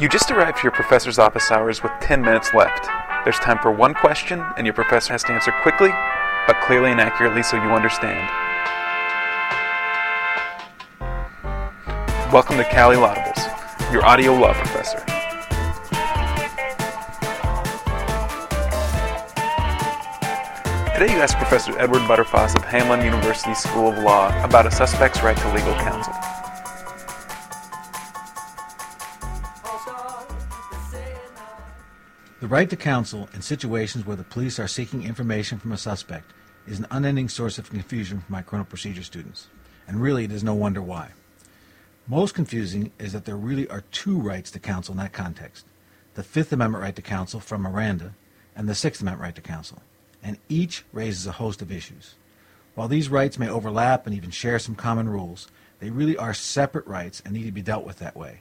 You just arrived to your professor's office hours with 10 minutes left. There's time for one question, and your professor has to answer quickly, but clearly and accurately so you understand. Welcome to Cali Lawdibles, your audio law professor. Today you ask Professor Edward Butterfoss of Hamline University School of Law about a suspect's right to legal counsel. The right to counsel in situations where the police are seeking information from a suspect is an unending source of confusion for my criminal procedure students, and really it is no wonder why. Most confusing is that there really are two rights to counsel in that context the Fifth Amendment right to counsel from Miranda and the Sixth Amendment right to counsel, and each raises a host of issues. While these rights may overlap and even share some common rules, they really are separate rights and need to be dealt with that way.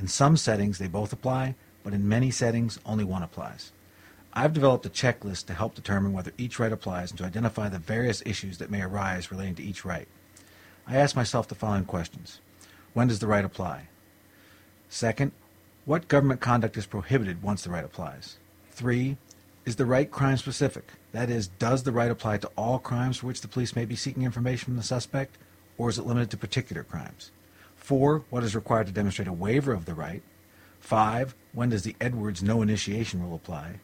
In some settings, they both apply, but in many settings, only one applies. I've developed a checklist to help determine whether each right applies and to identify the various issues that may arise relating to each right. I ask myself the following questions When does the right apply? Second, what government conduct is prohibited once the right applies? Three, is the right crime specific? That is, does the right apply to all crimes for which the police may be seeking information from the suspect, or is it limited to particular crimes? Four, what is required to demonstrate a waiver of the right? Five, when does the Edwards no initiation rule apply?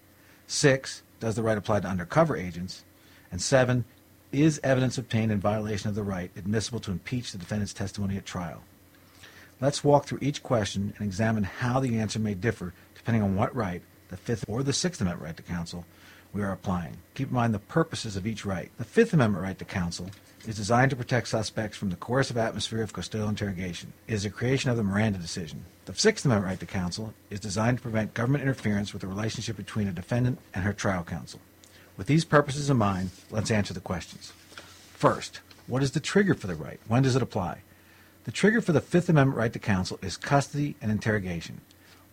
Six, does the right apply to undercover agents? And seven, is evidence obtained in violation of the right admissible to impeach the defendant's testimony at trial? Let's walk through each question and examine how the answer may differ depending on what right, the Fifth or the Sixth Amendment right to counsel, we are applying. Keep in mind the purposes of each right. The Fifth Amendment right to counsel is designed to protect suspects from the coercive atmosphere of custodial interrogation. It is a creation of the Miranda decision. The Sixth Amendment right to counsel is designed to prevent government interference with the relationship between a defendant and her trial counsel. With these purposes in mind, let's answer the questions. First, what is the trigger for the right? When does it apply? The trigger for the Fifth Amendment right to counsel is custody and interrogation.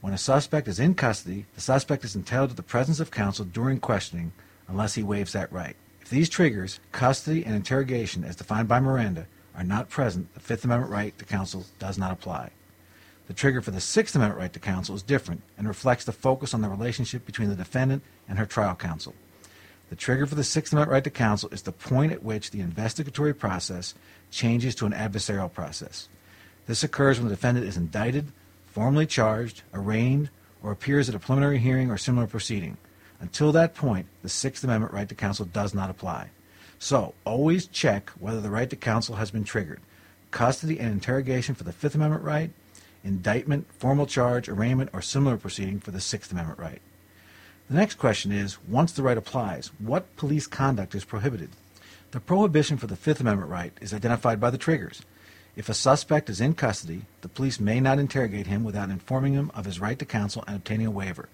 When a suspect is in custody, the suspect is entitled to the presence of counsel during questioning unless he waives that right. If these triggers, custody and interrogation as defined by Miranda, are not present, the Fifth Amendment right to counsel does not apply. The trigger for the Sixth Amendment right to counsel is different and reflects the focus on the relationship between the defendant and her trial counsel. The trigger for the Sixth Amendment right to counsel is the point at which the investigatory process changes to an adversarial process. This occurs when the defendant is indicted, formally charged, arraigned, or appears at a preliminary hearing or similar proceeding. Until that point, the Sixth Amendment right to counsel does not apply. So, always check whether the right to counsel has been triggered. Custody and interrogation for the Fifth Amendment right, indictment, formal charge, arraignment, or similar proceeding for the Sixth Amendment right. The next question is once the right applies, what police conduct is prohibited? The prohibition for the Fifth Amendment right is identified by the triggers. If a suspect is in custody, the police may not interrogate him without informing him of his right to counsel and obtaining a waiver.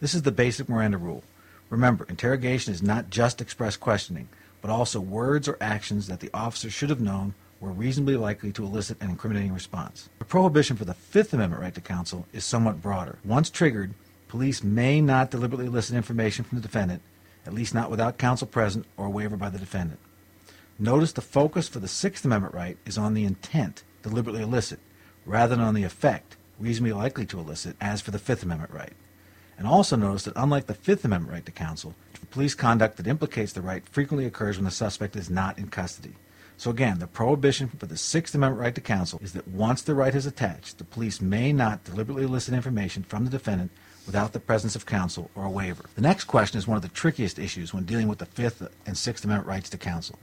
This is the basic Miranda rule. Remember, interrogation is not just express questioning, but also words or actions that the officer should have known were reasonably likely to elicit an incriminating response. The prohibition for the Fifth Amendment right to counsel is somewhat broader. Once triggered, police may not deliberately elicit information from the defendant, at least not without counsel present or a waiver by the defendant. Notice the focus for the Sixth Amendment right is on the intent, deliberately elicit, rather than on the effect, reasonably likely to elicit, as for the Fifth Amendment right. And also notice that unlike the Fifth Amendment right to counsel, police conduct that implicates the right frequently occurs when the suspect is not in custody. So again, the prohibition for the Sixth Amendment right to counsel is that once the right is attached, the police may not deliberately elicit information from the defendant without the presence of counsel or a waiver. The next question is one of the trickiest issues when dealing with the Fifth and Sixth Amendment rights to counsel.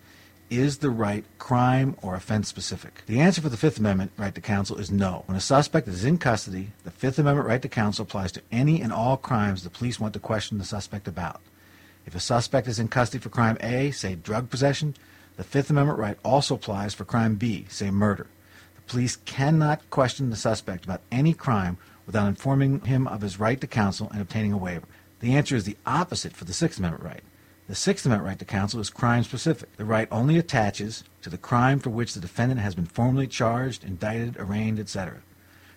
Is the right crime or offense specific? The answer for the Fifth Amendment right to counsel is no. When a suspect is in custody, the Fifth Amendment right to counsel applies to any and all crimes the police want to question the suspect about. If a suspect is in custody for crime A, say drug possession, the Fifth Amendment right also applies for crime B, say murder. The police cannot question the suspect about any crime without informing him of his right to counsel and obtaining a waiver. The answer is the opposite for the Sixth Amendment right. The Sixth Amendment right to counsel is crime specific. The right only attaches to the crime for which the defendant has been formally charged, indicted, arraigned, etc.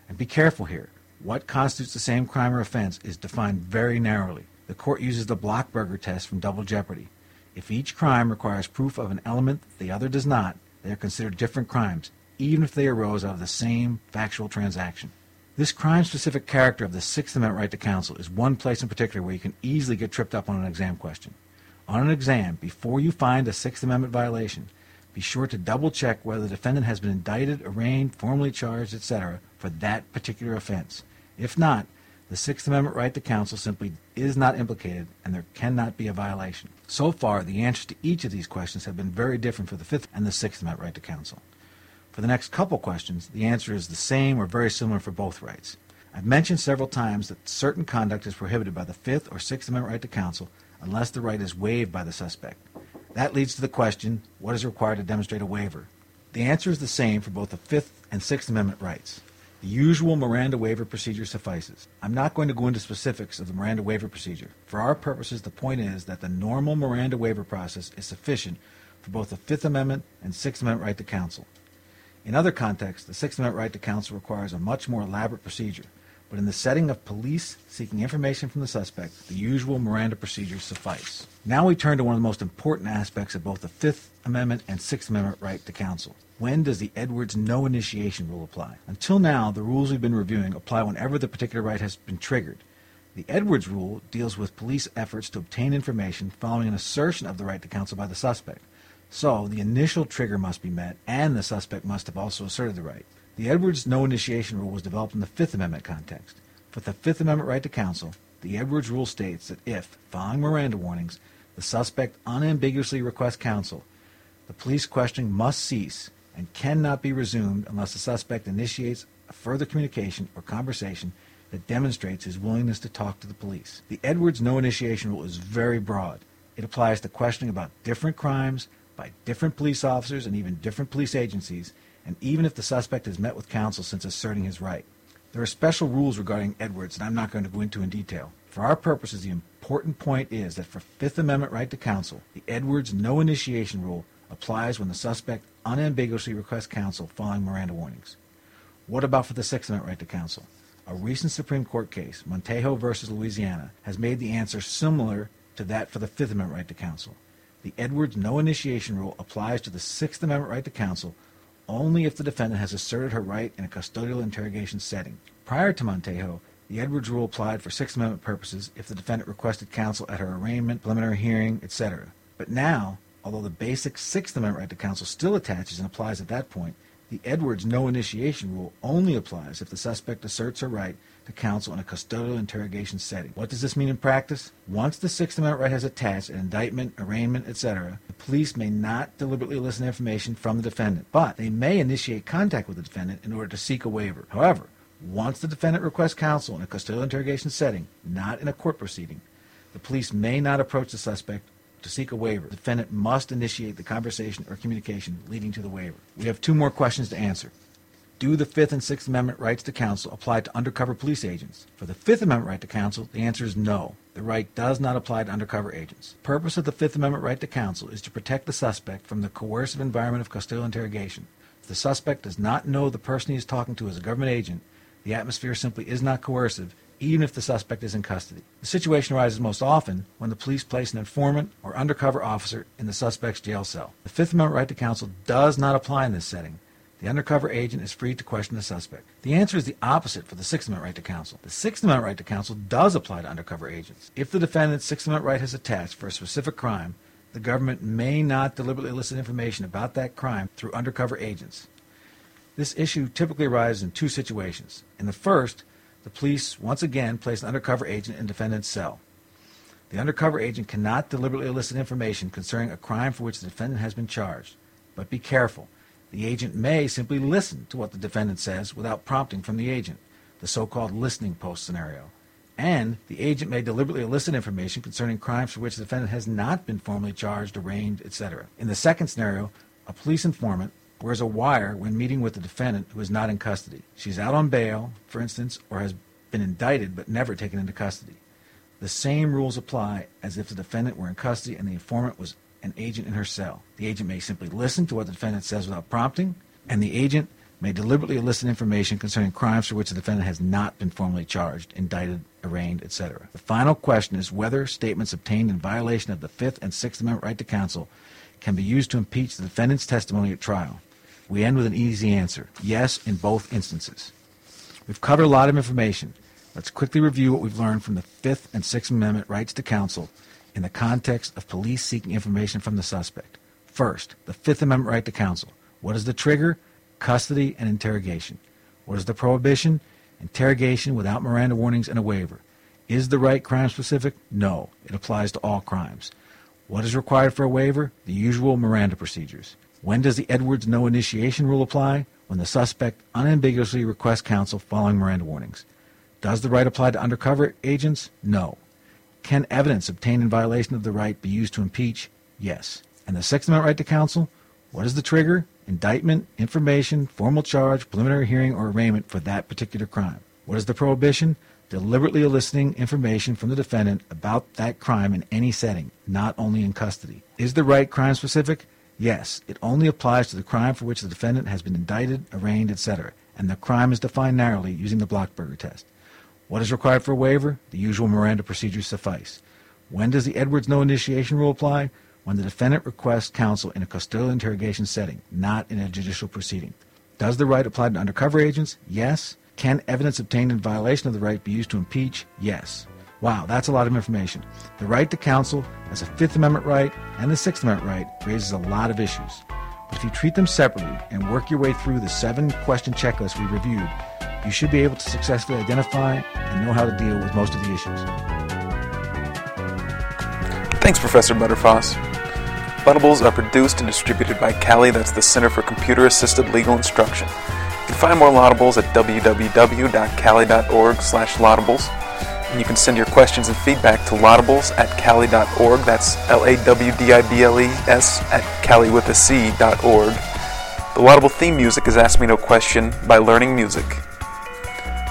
And be careful here. What constitutes the same crime or offense is defined very narrowly. The court uses the Blockburger test from double jeopardy. If each crime requires proof of an element that the other does not, they are considered different crimes, even if they arose out of the same factual transaction. This crime-specific character of the Sixth Amendment right to counsel is one place in particular where you can easily get tripped up on an exam question. On an exam, before you find a Sixth Amendment violation, be sure to double check whether the defendant has been indicted, arraigned, formally charged, etc. for that particular offense. If not, the Sixth Amendment right to counsel simply is not implicated and there cannot be a violation. So far, the answers to each of these questions have been very different for the Fifth and the Sixth Amendment right to counsel. For the next couple questions, the answer is the same or very similar for both rights. I've mentioned several times that certain conduct is prohibited by the Fifth or Sixth Amendment right to counsel unless the right is waived by the suspect. That leads to the question, what is required to demonstrate a waiver? The answer is the same for both the Fifth and Sixth Amendment rights. The usual Miranda waiver procedure suffices. I'm not going to go into specifics of the Miranda waiver procedure. For our purposes, the point is that the normal Miranda waiver process is sufficient for both the Fifth Amendment and Sixth Amendment right to counsel. In other contexts, the Sixth Amendment right to counsel requires a much more elaborate procedure, but in the setting of police seeking information from the suspect, the usual Miranda procedures suffice. Now we turn to one of the most important aspects of both the Fifth Amendment and Sixth Amendment right to counsel. When does the Edwards no initiation rule apply? Until now, the rules we've been reviewing apply whenever the particular right has been triggered. The Edwards rule deals with police efforts to obtain information following an assertion of the right to counsel by the suspect. So, the initial trigger must be met, and the suspect must have also asserted the right. The Edwards no initiation rule was developed in the Fifth Amendment context. For the Fifth Amendment right to counsel, the Edwards rule states that if, following Miranda warnings, the suspect unambiguously requests counsel, the police questioning must cease and cannot be resumed unless the suspect initiates a further communication or conversation that demonstrates his willingness to talk to the police. The Edwards no initiation rule is very broad. It applies to questioning about different crimes by different police officers and even different police agencies, and even if the suspect has met with counsel since asserting his right. There are special rules regarding Edwards that I'm not going to go into in detail. For our purposes, the important point is that for Fifth Amendment right to counsel, the Edwards no initiation rule applies when the suspect unambiguously requests counsel following Miranda warnings. What about for the Sixth Amendment right to counsel? A recent Supreme Court case, Montejo versus Louisiana, has made the answer similar to that for the Fifth Amendment right to counsel. The Edwards no initiation rule applies to the Sixth Amendment right to counsel only if the defendant has asserted her right in a custodial interrogation setting. Prior to Montejo, the Edwards rule applied for Sixth Amendment purposes if the defendant requested counsel at her arraignment, preliminary hearing, etc. But now, although the basic Sixth Amendment right to counsel still attaches and applies at that point, the Edwards no initiation rule only applies if the suspect asserts a right to counsel in a custodial interrogation setting. What does this mean in practice? Once the Sixth Amendment right has attached an indictment, arraignment, etc., the police may not deliberately elicit information from the defendant, but they may initiate contact with the defendant in order to seek a waiver. However, once the defendant requests counsel in a custodial interrogation setting, not in a court proceeding, the police may not approach the suspect to seek a waiver. The defendant must initiate the conversation or communication leading to the waiver. We have two more questions to answer. Do the Fifth and Sixth Amendment rights to counsel apply to undercover police agents? For the Fifth Amendment right to counsel, the answer is no. The right does not apply to undercover agents. The purpose of the Fifth Amendment right to counsel is to protect the suspect from the coercive environment of custodial interrogation. If the suspect does not know the person he is talking to is a government agent, the atmosphere simply is not coercive, even if the suspect is in custody. The situation arises most often when the police place an informant or undercover officer in the suspect's jail cell. The Fifth Amendment right to counsel does not apply in this setting. The undercover agent is free to question the suspect. The answer is the opposite for the Sixth Amendment right to counsel. The Sixth Amendment right to counsel does apply to undercover agents. If the defendant's Sixth Amendment right has attached for a specific crime, the government may not deliberately elicit information about that crime through undercover agents. This issue typically arises in two situations. In the first, the police once again place an undercover agent in defendant's cell. The undercover agent cannot deliberately elicit information concerning a crime for which the defendant has been charged. But be careful. The agent may simply listen to what the defendant says without prompting from the agent, the so-called listening post scenario. And the agent may deliberately elicit information concerning crimes for which the defendant has not been formally charged, arraigned, etc. In the second scenario, a police informant wears a wire when meeting with the defendant who is not in custody. She's out on bail, for instance, or has been indicted but never taken into custody. The same rules apply as if the defendant were in custody and the informant was an agent in her cell. The agent may simply listen to what the defendant says without prompting, and the agent may deliberately elicit information concerning crimes for which the defendant has not been formally charged, indicted, arraigned, etc. The final question is whether statements obtained in violation of the Fifth and Sixth Amendment right to counsel can be used to impeach the defendant's testimony at trial. We end with an easy answer yes, in both instances. We've covered a lot of information. Let's quickly review what we've learned from the Fifth and Sixth Amendment rights to counsel in the context of police seeking information from the suspect. First, the Fifth Amendment right to counsel. What is the trigger? Custody and interrogation. What is the prohibition? Interrogation without Miranda warnings and a waiver. Is the right crime specific? No. It applies to all crimes. What is required for a waiver? The usual Miranda procedures. When does the Edwards no initiation rule apply? When the suspect unambiguously requests counsel following Miranda warnings. Does the right apply to undercover agents? No. Can evidence obtained in violation of the right be used to impeach? Yes. And the Sixth Amendment right to counsel? What is the trigger? Indictment, information, formal charge, preliminary hearing, or arraignment for that particular crime. What is the prohibition? Deliberately eliciting information from the defendant about that crime in any setting, not only in custody. Is the right crime specific? Yes. It only applies to the crime for which the defendant has been indicted, arraigned, etc., and the crime is defined narrowly using the Blockburger test. What is required for a waiver? The usual Miranda procedures suffice. When does the Edwards no initiation rule apply? When the defendant requests counsel in a custodial interrogation setting, not in a judicial proceeding. Does the right apply to undercover agents? Yes. Can evidence obtained in violation of the right be used to impeach? Yes. Wow, that's a lot of information. The right to counsel as a Fifth Amendment right and the Sixth Amendment right raises a lot of issues. But if you treat them separately and work your way through the seven question checklist we reviewed, you should be able to successfully identify and know how to deal with most of the issues. Thanks, Professor Butterfoss. Lawdibles are produced and distributed by CALI, that's the Center for Computer Assisted Legal Instruction. You can find more Lawdibles at www.cali.org slash lawdibles. And you can send your questions and feedback to lawdibles at cali.org. That's L-A-W-D-I-B-L-E-S at cali with a C dot org. The Lawdible theme music is Ask Me No Question by Learning Music.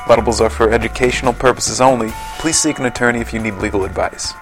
Lawdibles are for educational purposes only. Please seek an attorney if you need legal advice.